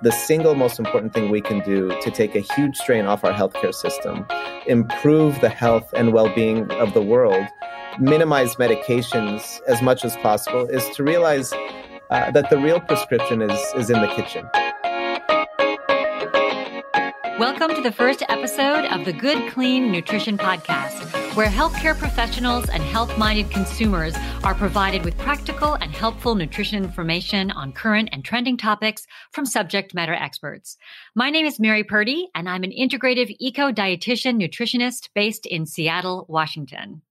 the single most important thing we can do to take a huge strain off our healthcare system, improve the health and well being of the world, minimize medications as much as possible, is to realize uh, that the real prescription is, is in the kitchen. Welcome to the first episode of the Good Clean Nutrition Podcast, where healthcare professionals and health minded consumers are provided with practical and helpful nutrition information on current and trending topics from subject matter experts. My name is Mary Purdy, and I'm an integrative eco dietitian nutritionist based in Seattle, Washington.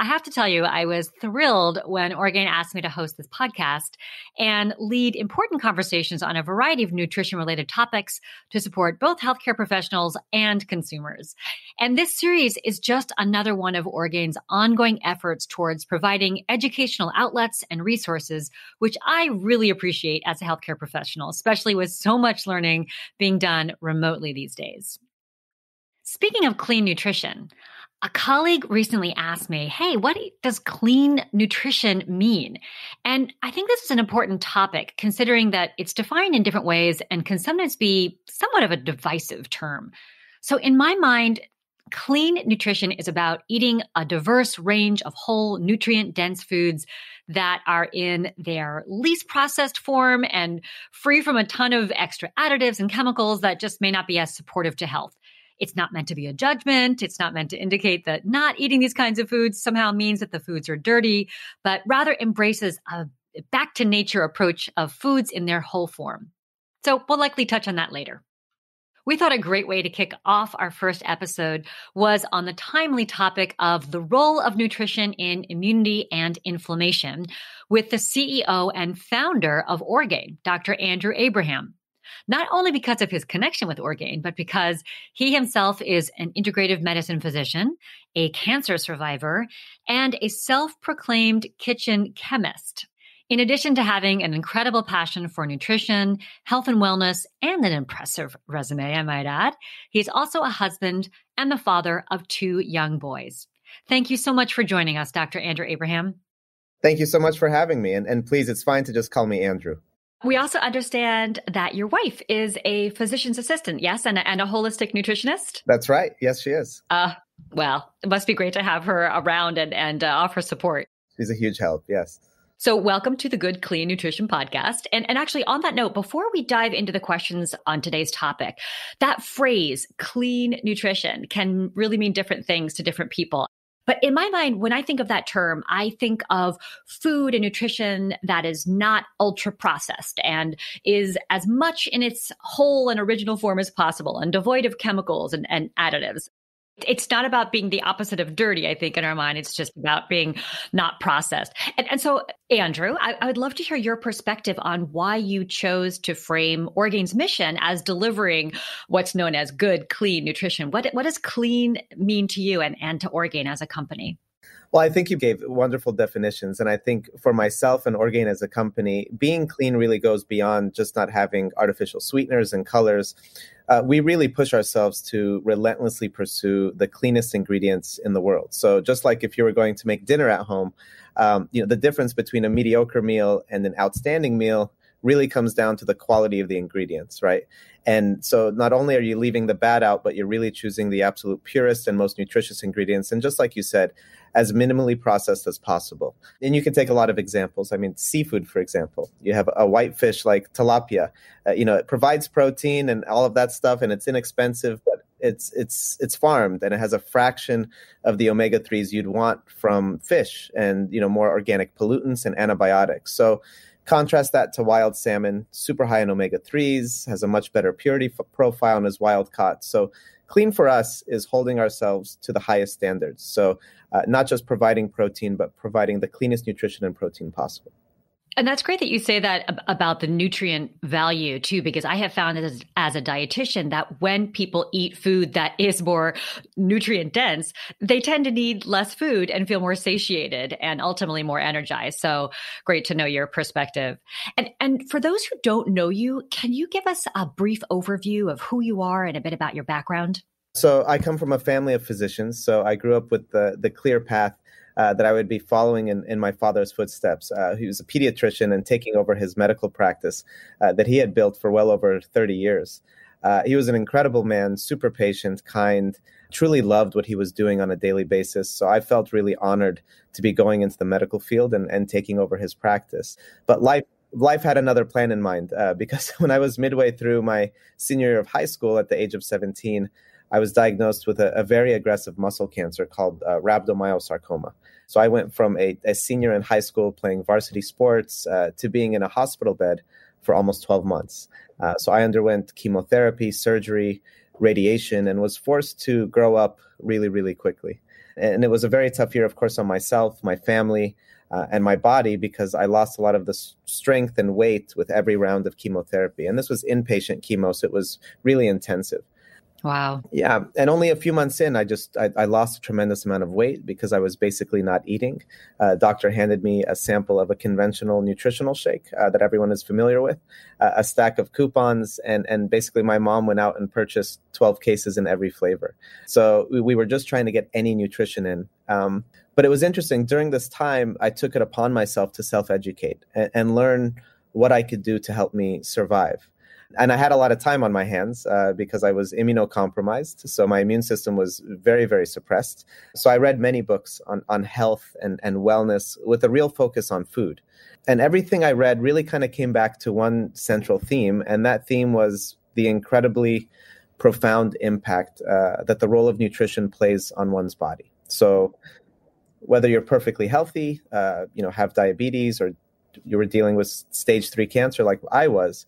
I have to tell you, I was thrilled when Orgain asked me to host this podcast and lead important conversations on a variety of nutrition related topics to support both healthcare professionals and consumers. And this series is just another one of Orgain's ongoing efforts towards providing educational outlets and resources, which I really appreciate as a healthcare professional, especially with so much learning being done remotely these days. Speaking of clean nutrition, a colleague recently asked me, Hey, what does clean nutrition mean? And I think this is an important topic considering that it's defined in different ways and can sometimes be somewhat of a divisive term. So, in my mind, clean nutrition is about eating a diverse range of whole, nutrient dense foods that are in their least processed form and free from a ton of extra additives and chemicals that just may not be as supportive to health. It's not meant to be a judgment. It's not meant to indicate that not eating these kinds of foods somehow means that the foods are dirty, but rather embraces a back to nature approach of foods in their whole form. So we'll likely touch on that later. We thought a great way to kick off our first episode was on the timely topic of the role of nutrition in immunity and inflammation with the CEO and founder of Orgain, Dr. Andrew Abraham not only because of his connection with Orgain, but because he himself is an integrative medicine physician, a cancer survivor, and a self proclaimed kitchen chemist. In addition to having an incredible passion for nutrition, health and wellness, and an impressive resume, I might add, he's also a husband and the father of two young boys. Thank you so much for joining us, Dr. Andrew Abraham. Thank you so much for having me. And, and please, it's fine to just call me Andrew. We also understand that your wife is a physician's assistant, yes, and a, and a holistic nutritionist. That's right. Yes, she is. Uh, well, it must be great to have her around and, and uh, offer support. She's a huge help, yes. So, welcome to the Good Clean Nutrition Podcast. And, and actually, on that note, before we dive into the questions on today's topic, that phrase, clean nutrition, can really mean different things to different people. But in my mind, when I think of that term, I think of food and nutrition that is not ultra processed and is as much in its whole and original form as possible and devoid of chemicals and, and additives. It's not about being the opposite of dirty, I think, in our mind. It's just about being not processed. And, and so, Andrew, I, I, would love to hear your perspective on why you chose to frame Orgain's mission as delivering what's known as good, clean nutrition. What, what does clean mean to you and, and to Orgain as a company? Well, I think you gave wonderful definitions. And I think for myself and Orgain as a company, being clean really goes beyond just not having artificial sweeteners and colors. Uh, we really push ourselves to relentlessly pursue the cleanest ingredients in the world. So, just like if you were going to make dinner at home, um, you know the difference between a mediocre meal and an outstanding meal really comes down to the quality of the ingredients, right? And so not only are you leaving the bad out, but you're really choosing the absolute purest and most nutritious ingredients. And just like you said, as minimally processed as possible. And you can take a lot of examples. I mean, seafood, for example, you have a white fish like tilapia. Uh, you know, it provides protein and all of that stuff, and it's inexpensive, but it's it's it's farmed and it has a fraction of the omega threes you'd want from fish, and you know, more organic pollutants and antibiotics. So. Contrast that to wild salmon, super high in omega 3s, has a much better purity f- profile, and is wild caught. So, clean for us is holding ourselves to the highest standards. So, uh, not just providing protein, but providing the cleanest nutrition and protein possible. And that's great that you say that about the nutrient value too, because I have found as, as a dietitian that when people eat food that is more nutrient dense, they tend to need less food and feel more satiated and ultimately more energized. So great to know your perspective. And, and for those who don't know you, can you give us a brief overview of who you are and a bit about your background? So I come from a family of physicians. So I grew up with the the clear path uh, that I would be following in, in my father's footsteps. Uh, he was a pediatrician and taking over his medical practice uh, that he had built for well over 30 years. Uh, he was an incredible man, super patient, kind, truly loved what he was doing on a daily basis. So I felt really honored to be going into the medical field and, and taking over his practice. But life life had another plan in mind uh, because when I was midway through my senior year of high school at the age of 17, I was diagnosed with a, a very aggressive muscle cancer called uh, rhabdomyosarcoma. So I went from a, a, senior in high school playing varsity sports uh, to being in a hospital bed for almost 12 months. Uh, so I underwent chemotherapy, surgery, radiation, and was forced to grow up really, really quickly. And it was a very tough year, of course, on myself, my family, uh, and my body because I lost a lot of the strength and weight with every round of chemotherapy. And this was inpatient chemo, so it was really intensive. Wow. Yeah. And only a few months in, I just, I, I lost a tremendous amount of weight because I was basically not eating. Uh, doctor handed me a sample of a conventional nutritional shake uh, that everyone is familiar with, uh, a stack of coupons. And, and basically my mom went out and purchased 12 cases in every flavor. So we, we were just trying to get any nutrition in. Um, but it was interesting during this time, I took it upon myself to self educate and, and learn what I could do to help me survive and I had a lot of time on my hands uh, because I was immunocompromised. So my immune system was very, very suppressed. So I read many books on, on health and, and wellness with a real focus on food. And everything I read really kind of came back to one central theme, and that theme was the incredibly profound impact uh, that the role of nutrition plays on one's body. So whether you're perfectly healthy, uh, you know, have diabetes, or you were dealing with stage three cancer like I was,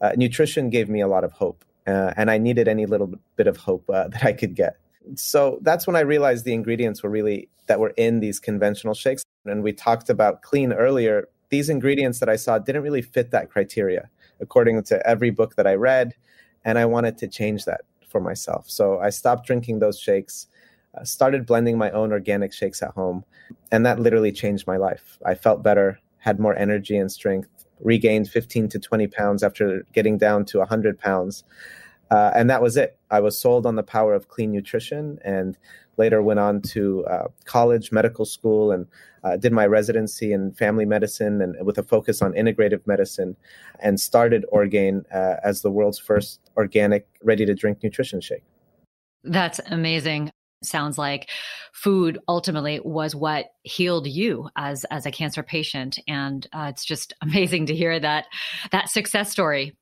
uh, nutrition gave me a lot of hope, uh, and I needed any little bit of hope uh, that I could get. So that's when I realized the ingredients were really that were in these conventional shakes. And we talked about clean earlier. These ingredients that I saw didn't really fit that criteria, according to every book that I read, and I wanted to change that for myself. So I stopped drinking those shakes. Uh, started blending my own organic shakes at home, and that literally changed my life. I felt better, had more energy and strength, regained 15 to 20 pounds after getting down to 100 pounds. Uh, and that was it. I was sold on the power of clean nutrition and later went on to uh, college, medical school, and uh, did my residency in family medicine and with a focus on integrative medicine and started Orgain uh, as the world's first organic, ready to drink nutrition shake. That's amazing sounds like food ultimately was what healed you as as a cancer patient. And uh, it's just amazing to hear that that success story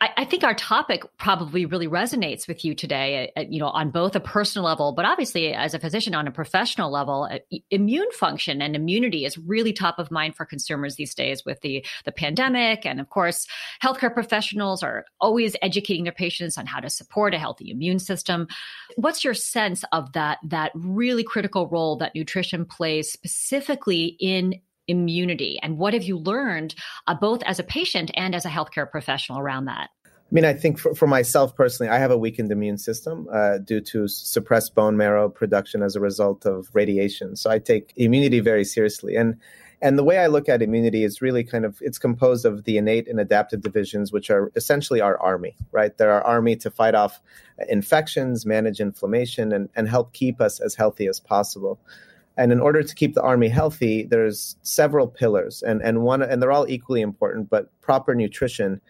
I, I, think our topic probably really resonates with you today, uh, you know, on both a personal level, but obviously as a physician on a professional level. Uh, immune function and immunity is really top of mind for consumers these days with the the pandemic, and of course, healthcare professionals are always educating their patients on how to support a healthy immune system. What's your sense of that that really critical role that nutrition plays specifically in immunity and what have you learned uh, both as a patient and as a healthcare professional around that I mean, I think for, for myself personally, I have a weakened immune system uh, due to suppressed bone marrow production as a result of radiation. So I take immunity very seriously. And and the way I look at immunity is really kind of it's composed of the innate and adaptive divisions, which are essentially our army, right? They're our army to fight off infections, manage inflammation, and, and help keep us as healthy as possible. And in order to keep the army healthy, there's several pillars, and and one and they're all equally important. But proper nutrition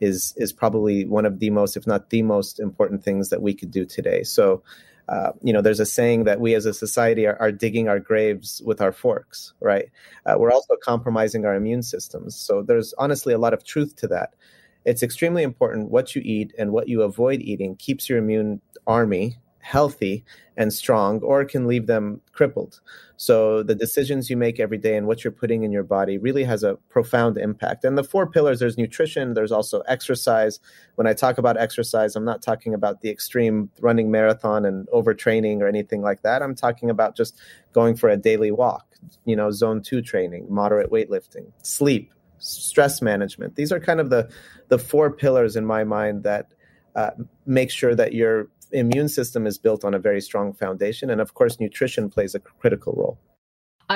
is is probably one of the most, if not the most important things that we could do today. So. Uh, you know, there's a saying that we as a society are, are digging our graves with our forks, right? Uh, we're also compromising our immune systems. So there's honestly a lot of truth to that. It's extremely important what you eat and what you avoid eating keeps your immune army healthy and strong or can leave them crippled. So the decisions you make every day and what you're putting in your body really has a profound impact. And the four pillars there's nutrition, there's also exercise. When I talk about exercise, I'm not talking about the extreme running marathon and overtraining or anything like that. I'm talking about just going for a daily walk, you know, zone 2 training, moderate weightlifting, sleep, stress management. These are kind of the the four pillars in my mind that uh, make sure that you're immune system is built on a very strong foundation. And of course, nutrition plays a critical role.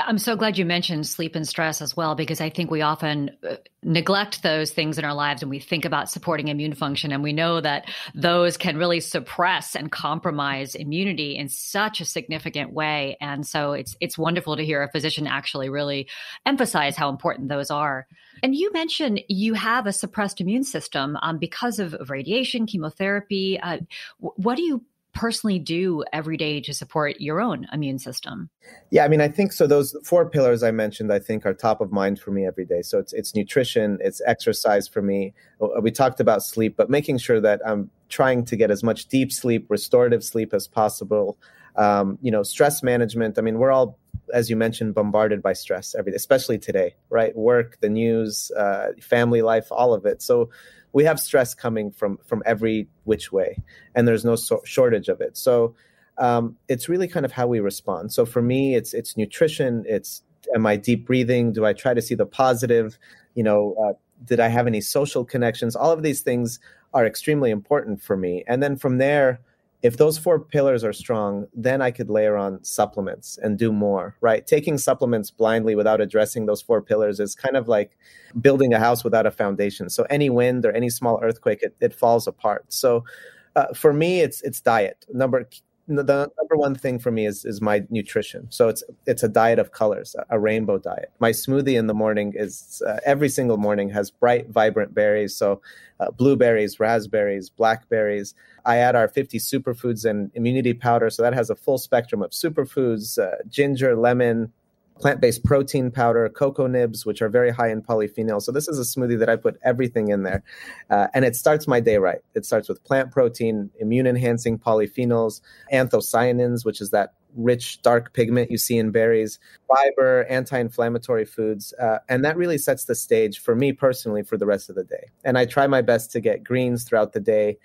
I'm so glad you mentioned sleep and stress as well, because I think we often uh, neglect those things in our lives and we think about supporting immune function. And we know that those can really suppress and compromise immunity in such a significant way. And so it's, it's wonderful to hear a physician actually really emphasize how important those are. And you mentioned you have a suppressed immune system um, because of, radiation, chemotherapy. Uh, what do you personally do every day to support your own immune system? Yeah, I mean, I think so. Those four pillars I mentioned, I think, are top of mind for me every day. So it's it's nutrition, it's exercise for me. We talked about sleep, but making sure that I'm trying to get as much deep sleep, restorative sleep as possible. Um, you know, stress management. I mean, we're all, as you mentioned, bombarded by stress every day, especially today, right? Work, the news, uh, family life, all of it. So we have stress coming from from every which way, and there's no so- shortage of it. So um, it's really kind of how we respond. So for me, it's it's nutrition. It's am I deep breathing? Do I try to see the positive? You know, uh, did I have any social connections? All of these things are extremely important for me. And then from there, if those four pillars are strong, then I could layer on supplements and do more, right? Taking supplements blindly without addressing those four pillars is kind of like building a house without a foundation. So any wind or any small earthquake, it, it falls apart. So uh, for me, it's it's diet. Number the number one thing for me is is my nutrition. So it's it's a diet of colors, a, rainbow diet. My smoothie in the morning is uh, every single morning has bright, vibrant berries. So uh, blueberries, raspberries, blackberries. I add our 50 superfoods and immunity powder, so that has a full spectrum of superfoods: uh, ginger, lemon, plant-based protein powder, cocoa nibs, which are very high in polyphenols. So this is a smoothie that I put everything in there, uh, and it starts my day right. It starts with plant protein, immune-enhancing polyphenols, anthocyanins, which is that rich dark pigment you see in berries, fiber, anti-inflammatory foods, uh, and that really sets the stage for me personally for the rest of the day. And I try my best to get greens throughout the day.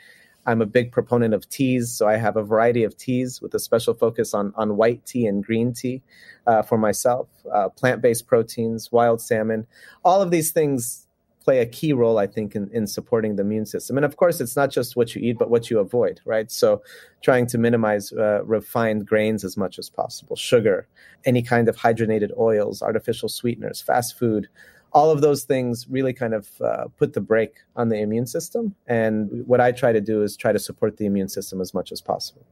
I'm a big proponent of teas, so I have a variety of teas with a special focus on on white tea and green tea uh, for myself. Uh, plant-based proteins, wild salmon, all of these things play a key role, I think, in, in supporting the immune system. And of course, it's not just what you eat, but what you avoid, right? So, trying to minimize uh, refined grains as much as possible, sugar, any kind of hydrogenated oils, artificial sweeteners, fast food all of those things really kind of uh, put the brake on the immune system. And what I try to do is try to support the immune system as much as possible.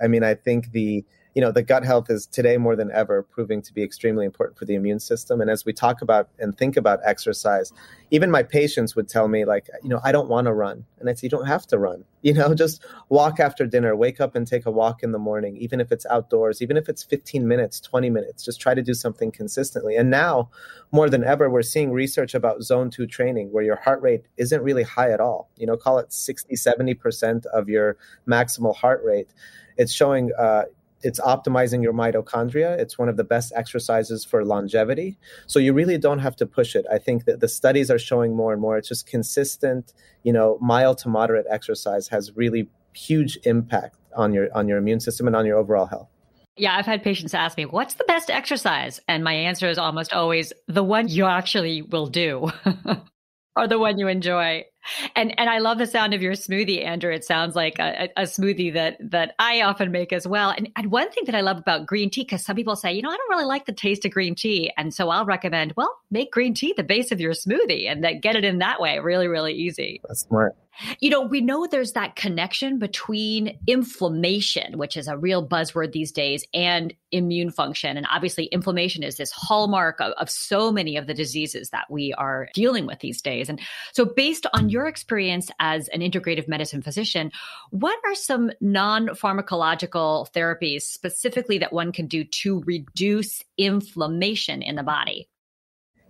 I mean, I think the you know the gut health is today more than ever proving to be extremely important for the immune system. And as we talk about and think about exercise even my patients would tell me like you know i don't want to run. And i say you don't have to run. You know just walk after dinner wake up and take a walk in the morning even if it's outdoors even if it's 15 minutes 20 minutes just try to do something consistently. And now more than ever we're seeing research about zone 2 training where your heart rate isn't really high at all. You know call it 60 70% of your maximal heart rate. It's showing uh, it's optimizing your mitochondria. It's one of the best exercises for longevity. So you really don't have to push it. I think that the studies are showing more and more. It's just consistent, you know, mild to moderate exercise has really huge impact on your on your immune system and on your overall health. Yeah, I've had patients ask me, what's the best exercise? And my answer is almost always the one you actually will do or the one you enjoy and and I love the sound of your smoothie, Andrew. It sounds like a, a smoothie that that I often make as well. And, and one thing that I love about green tea, because some people say, you know, I don't really like the taste of green tea, and so I'll recommend, well, make green tea the base of your smoothie, and that get it in that way. Really, really easy. That's smart. You know, we know there's that connection between inflammation, which is a real buzzword these days, and immune function. And obviously, inflammation is this hallmark of, of so many of the diseases that we are dealing with these days. And so, based on your experience as an integrative medicine physician, what are some non pharmacological therapies specifically that one can do to reduce inflammation in the body?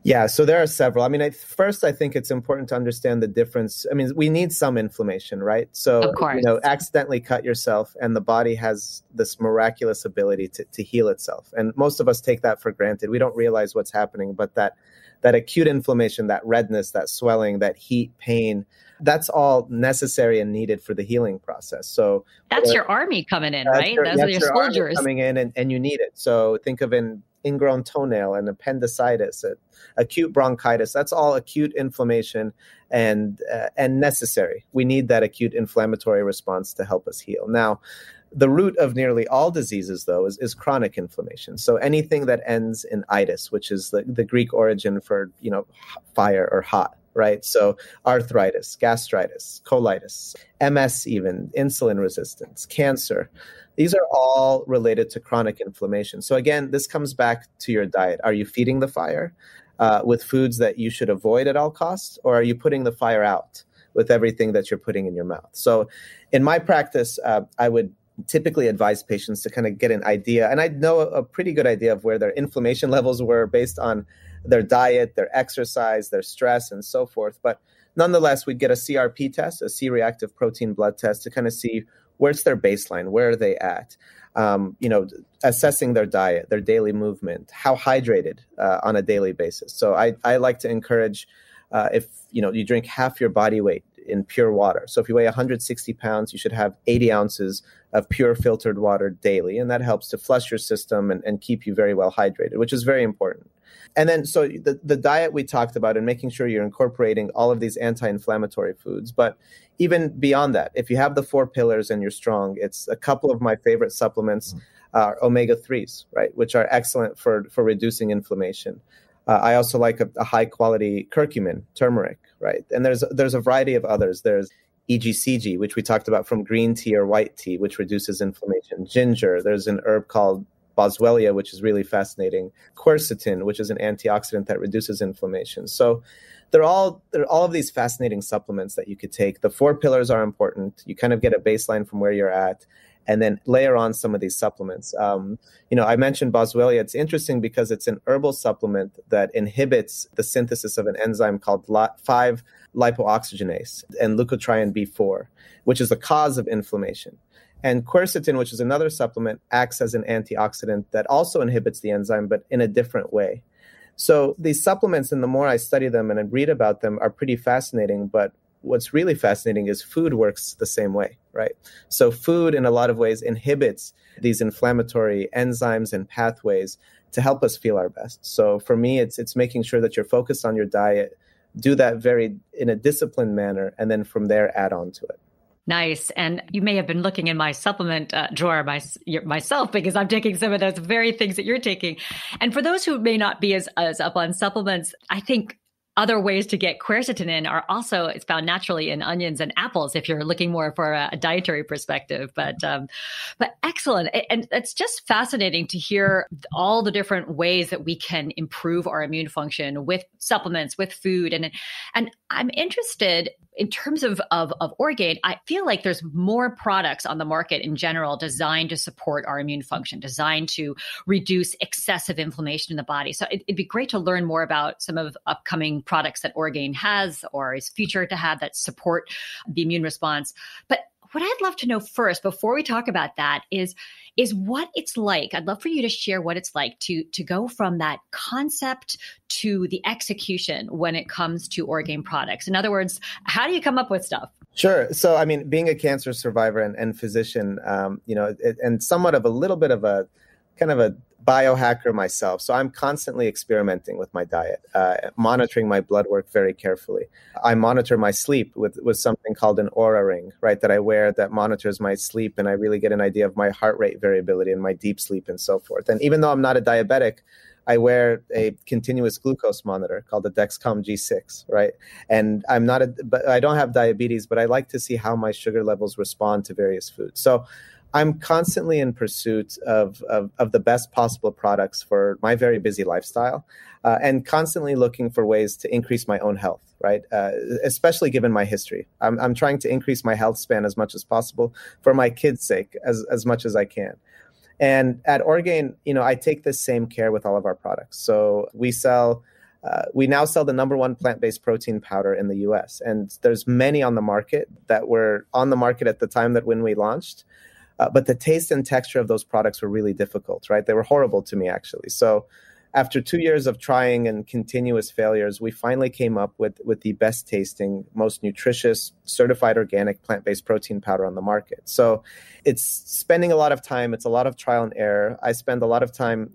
Yeah, so there are several. I mean, I, first, I think it's important to understand the difference. I mean, we need some inflammation, right? So, you know, accidentally cut yourself, and the body has this miraculous ability to, to heal itself. And most of us take that for granted. We don't realize what's happening, but that that acute inflammation, that redness, that swelling, that heat, pain, that's all necessary and needed for the healing process. So that's your army coming in, right? Your, Those are your, your soldiers coming in, and, and you need it. So think of an ingrown toenail and appendicitis, acute bronchitis. That's all acute inflammation and uh, and necessary. We need that acute inflammatory response to help us heal. Now, The root of nearly all diseases, though, is, is chronic inflammation. So anything that ends in itis, which is the, the Greek origin for, you know, fire or hot, right? So arthritis, gastritis, colitis, MS, even insulin resistance, cancer. These are all related to chronic inflammation. So again, this comes back to your diet. Are you feeding the fire uh, with foods that you should avoid at all costs, or are you putting the fire out with everything that you're putting in your mouth? So, in my practice, uh, I would typically advise patients to kind of get an idea, and I know a pretty good idea of where their inflammation levels were based on their diet, their exercise, their stress, and so forth. But nonetheless, we'd get a CRP test, a C reactive protein blood test, to kind of see where's their baseline, where are they at. Um, you know, assessing their diet, their daily movement, how hydrated uh, on a daily basis. So I, I like to encourage uh, if you know you drink half your body weight in pure water. So if you weigh 160 pounds, you should have 80 ounces of pure filtered water daily, and that helps to flush your system and, and keep you very well hydrated, which is very important. And then, so the, the diet we talked about and making sure you're incorporating all of these anti inflammatory foods. But even beyond that, if you have the four pillars and you're strong, it's a couple of my favorite supplements mm-hmm. are omega 3s, right, which are excellent for, for reducing inflammation. Uh, I also like a, a high quality curcumin, turmeric, right? And there's there's a variety of others. There's EGCG, which we talked about from green tea or white tea, which reduces inflammation. Ginger. There's an herb called boswellia, which is really fascinating. Quercetin, which is an antioxidant that reduces inflammation. So they're all they're all of these fascinating supplements that you could take. The four pillars are important. You kind of get a baseline from where you're at, and then layer on some of these supplements. Um, you know, I mentioned boswellia. It's interesting because it's an herbal supplement that inhibits the synthesis of an enzyme called 5 lipoxygenase and leukotriene B4, which is the cause of inflammation. And quercetin, which is another supplement, acts as an antioxidant that also inhibits the enzyme, but in a different way. So these supplements, and the more I study them and I read about them, are pretty fascinating. But what's really fascinating is food works the same way, right? So food, in a lot of ways, inhibits these inflammatory enzymes and pathways to help us feel our best. So for me, it's it's making sure that you're focused on your diet, do that very in a disciplined manner, and then from there add on to it. Nice. And you may have been looking in my supplement uh, drawer my, myself because I'm taking some of those very things that you're taking. And for those who may not be as, as up on supplements, I think other ways to get quercetin in are also it's found naturally in onions and apples if you're looking more for a, a dietary perspective but um, but excellent and it's just fascinating to hear all the different ways that we can improve our immune function with supplements with food and and i'm interested in terms of, of, of Orgain, I feel like there's more products on the market in general designed to support our immune function, designed to reduce excessive inflammation in the body. So it, would be great to learn more about some of upcoming products that Orgain has or is future to have that support the immune response. But what I'd love to know first, before we talk about that, is is what it's like. I'd love for you to share what it's like to to go from that concept to the execution when it comes to Orgain products. In other words, how do you come up with stuff? Sure. So, I mean, being a cancer survivor and, and physician, um, you know, it, and somewhat of a little bit of a kind of a biohacker myself, so I'm constantly experimenting with my diet, uh, monitoring my blood work very carefully. I monitor my sleep with with something called an Oura ring, right, that I wear that monitors my sleep, and I really get an idea of my heart rate variability and my deep sleep and so forth. And even though I'm not a diabetic, I wear a continuous glucose monitor called the Dexcom G6, right? And I'm not a, but I don't have diabetes, but I like to see how my sugar levels respond to various foods. So I'm constantly in pursuit of, of, of, the best possible products for my very busy lifestyle uh, and constantly looking for ways to increase my own health, right? Uh, especially given my history. I'm, I'm trying to increase my health span as much as possible for my kids' sake, as, as much as I can. And at Orgain, you know, I take the same care with all of our products. So we sell. Uh, we now sell the number one plant-based protein powder in the U.S. and there's many on the market that were on the market at the time that when we launched, uh, but the taste and texture of those products were really difficult, right? They were horrible to me, actually. So after two years of trying and continuous failures, we finally came up with, with the best tasting, most nutritious, certified organic plant based protein powder on the market. So it's spending a lot of time, it's a lot of trial and error. I spend a lot of time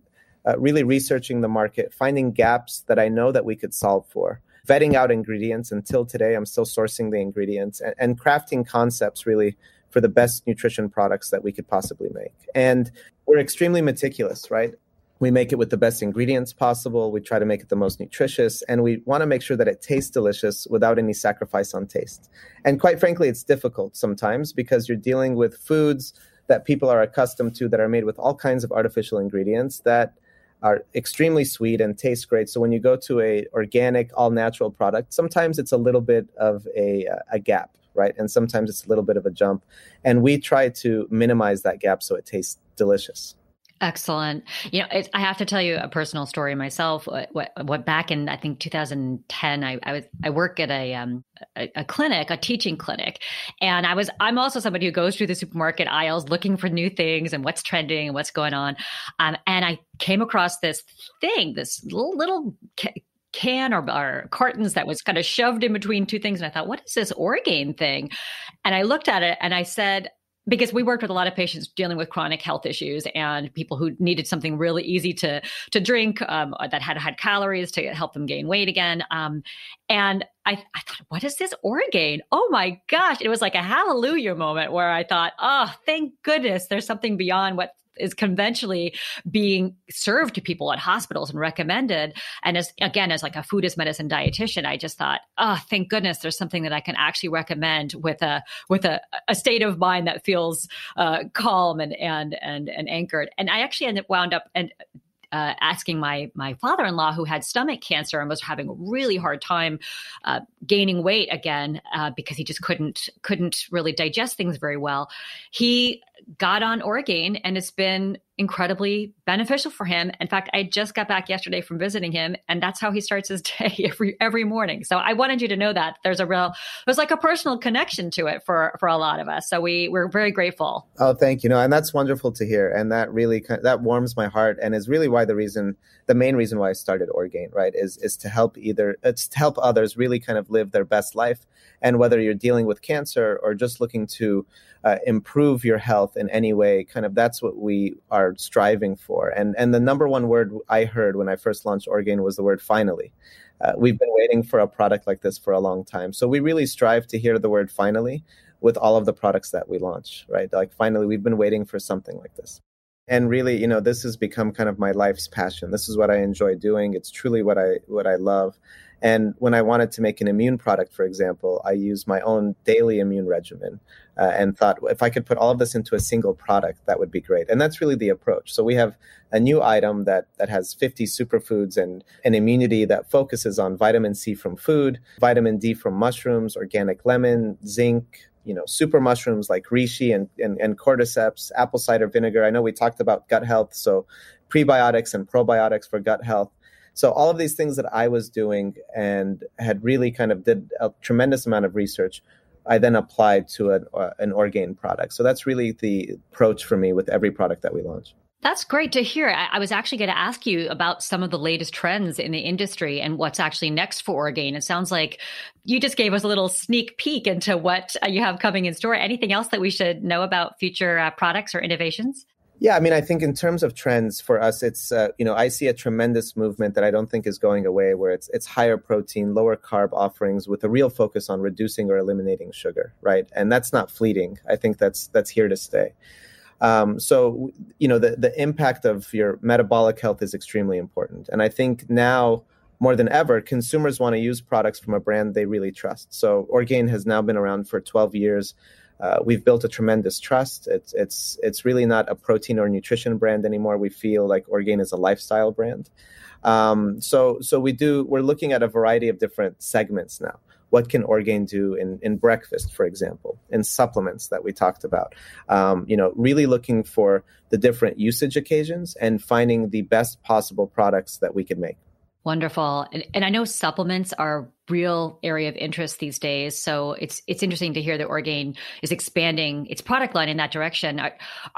uh, really researching the market, finding gaps that I know that we could solve for vetting out ingredients until today i'm still sourcing the ingredients and, and crafting concepts really for the best nutrition products that we could possibly make. And we're extremely meticulous, right? We make it with the best ingredients possible. We try to make it the most nutritious, and we want to make sure that it tastes delicious without any sacrifice on taste. And quite frankly, it's difficult sometimes because you're dealing with foods that people are accustomed to that are made with all kinds of artificial ingredients that are extremely sweet and taste great. So when you go to a organic, all natural product, sometimes it's a little bit of a, a gap, right? And sometimes it's a little bit of a jump. And we try to minimize that gap so it tastes delicious. Excellent. You know, it, I have to tell you a personal story myself. What, what back in I think 2010, I, I was I work at a, um, a, a clinic, a teaching clinic, and I was I'm also somebody who goes through the supermarket aisles looking for new things and what's trending and what's going on. Um, and I came across this thing, this little little can or, or, cartons that was kind of shoved in between two things. And I thought, what is this Orgain thing? And I looked at it and I said, because we worked with a lot of patients dealing with chronic health issues and people who needed something really easy to to drink um, that had had calories to help them gain weight again. Um, and I, I thought, what is this Orgain? Oh my gosh! It was like a hallelujah moment where I thought, oh, thank goodness, there's something beyond what is conventionally being served to people at hospitals and recommended. And as again, as like a food as medicine dietitian, I just thought, oh, thank goodness there's something that I can actually recommend with a with a, a state of mind that feels uh, calm and and and and anchored. And I actually ended wound up and uh, asking my my father-in-law who had stomach cancer and was having a really hard time uh, gaining weight again uh, because he just couldn't couldn't really digest things very well. He got on Orgain and it's been incredibly beneficial for him. In fact, I just got back yesterday from visiting him and that's how he starts his day every every morning. So I wanted you to know that there's a real there's like a personal connection to it for for a lot of us. So we we're very grateful. Oh, thank you. No, and that's wonderful to hear and that really that warms my heart and is really why the reason the main reason why I started Orgain, right, is is to help either it's to help others really kind of live their best life and whether you're dealing with cancer or just looking to uh, improve your health in any way kind of that's what we are striving for. And and the number one word i heard when i first launched orgain was the word finally. Uh, we've been waiting for a product like this for a long time. So we really strive to hear the word finally with all of the products that we launch right? Like finally we've been waiting for something like this. And really you know this has become kind of my life's passion. This is what i enjoy doing. It's truly what i what i love and when I wanted to make an immune product, for example, I used my own daily immune regimen uh, and thought if I could put all of this into a single product, that would be great. And that's really the approach. So we have a new item that that has 50 superfoods and an immunity that focuses on vitamin C from food, vitamin D from mushrooms, organic lemon, zinc, you know, super mushrooms like reishi and, and, and cordyceps, apple cider vinegar. I know we talked about gut health, so prebiotics and probiotics for gut health. So all of these things that I was doing and had really kind of did a tremendous amount of research, I then applied to an, uh, an Orgain product. So that's really the approach for me with every product that we launch. That's great to hear. I, I was actually going to ask you about some of the latest trends in the industry and what's actually next for Orgain. It sounds like you just gave us a little sneak peek into what uh, you have coming in store. Anything else that we should know about future uh, products or innovations? Yeah, I mean, I think in terms of trends for us, it's uh, you know I see a tremendous movement that I don't think is going away, where it's it's higher protein, lower carb offerings with a real focus on reducing or eliminating sugar, right? And that's not fleeting. I think that's that's here to stay. Um, so you know the the impact of your metabolic health is extremely important, and I think now more than ever, consumers want to use products from a brand they really trust. So Orgain has now been around for 12 years. Uh, we've built a tremendous trust. It's it's it's really not a protein or nutrition brand anymore. We feel like Orgain is a lifestyle brand. Um, so so we do we're looking at a variety of different segments now. What can Orgain do in, in breakfast, for example, in supplements that we talked about? Um, you know, really looking for the different usage occasions and finding the best possible products that we can make. Wonderful. And, and, I know supplements are a real area of interest these days. So it's it's interesting to hear that Orgain is expanding its product line in that direction.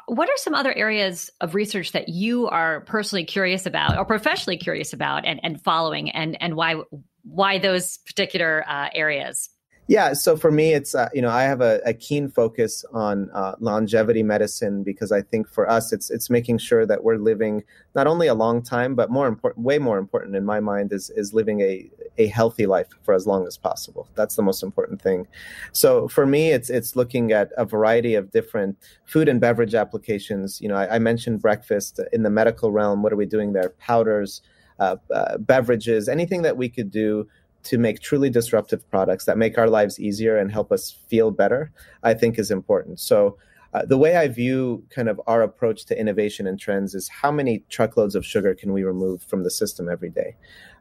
What are some other areas of research that you are personally curious about or professionally curious about and, and following and, and why why those particular uh, areas? Yeah, so for me, it's uh, you know I have a, a keen focus on uh, longevity medicine because I think for us it's it's making sure that we're living not only a long time, but more important, way more important in my mind is is living a a healthy life for as long as possible. That's the most important thing. So for me, it's it's looking at a variety of different food and beverage applications. You know, I, I mentioned breakfast in the medical realm. What are we doing there? Powders, uh, uh beverages, anything that we could do to make truly disruptive products that make our lives easier and help us feel better, I think is important. So, uh, the way I view kind of our approach to innovation and trends is how many truckloads of sugar can we remove from the system every day?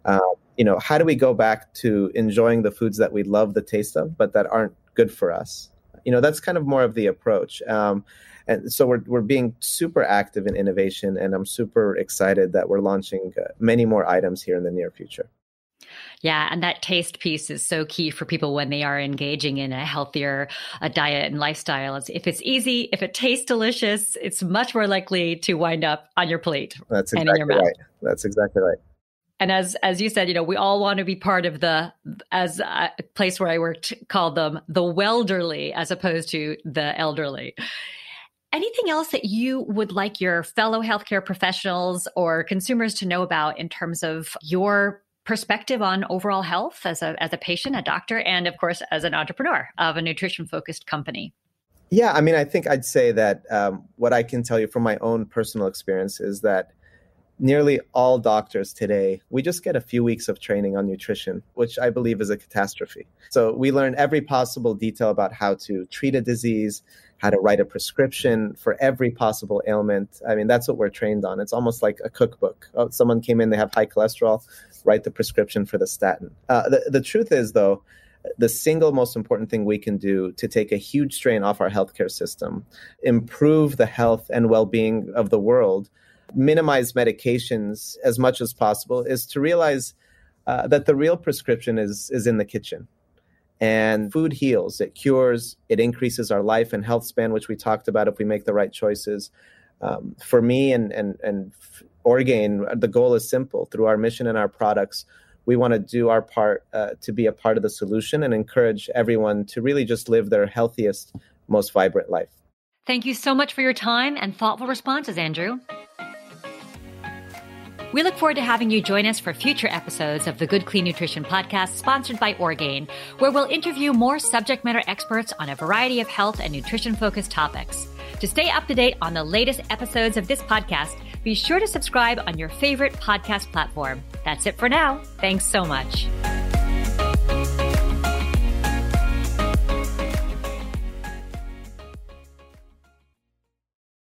Uh, you know, how do we go back to enjoying the foods that we love the taste of, but that aren't good for us? You know, that's kind of more of the approach. Um, and so we're, we're being super active in innovation, and I'm super excited that we're launching uh, many more items here in the near future. Yeah, and that taste piece is so key for people when they are engaging in a healthier a diet and lifestyle. It's, if it's easy, if it tastes delicious, it's much more likely to wind up on your plate. That's exactly right. That's exactly right. And as as you said, you know, we all want to be part of the as a place where I worked called them the welderly as opposed to the elderly. Anything else that you would like your fellow healthcare professionals or consumers to know about in terms of your perspective on overall health as a as a patient, a doctor, and of course as an entrepreneur of a nutrition focused company? Yeah, I mean, I think I'd say that um, what I can tell you from my own personal experience is that nearly all doctors today, we just get a few weeks of training on nutrition, which I believe is a catastrophe. So we learn every possible detail about how to treat a disease, how to write a prescription for every possible ailment. I mean, that's what we're trained on. It's almost like a cookbook. Oh, someone came in, they have high cholesterol write the prescription for the statin. Uh, the, the truth is, though, the single most important thing we can do to take a huge strain off our healthcare system, improve the health and well being of the world, minimize medications as much as possible, is to realize uh, that the real prescription is, is in the kitchen. And food heals, it cures, it increases our life and health span, which we talked about if we make the right choices. Um, for me and, and, and Orgain, the goal is simple. Through our mission and our products, we want to do our part uh, to be a part of the solution and encourage everyone to really just live their healthiest, most vibrant life. Thank you so much for your time and thoughtful responses, Andrew. We look forward to having you join us for future episodes of the Good Clean Nutrition podcast sponsored by Orgain, where we'll interview more subject matter experts on a variety of health and nutrition focused topics. To stay up to date on the latest episodes of this podcast, be sure to subscribe on your favorite podcast platform. That's it for now. Thanks so much.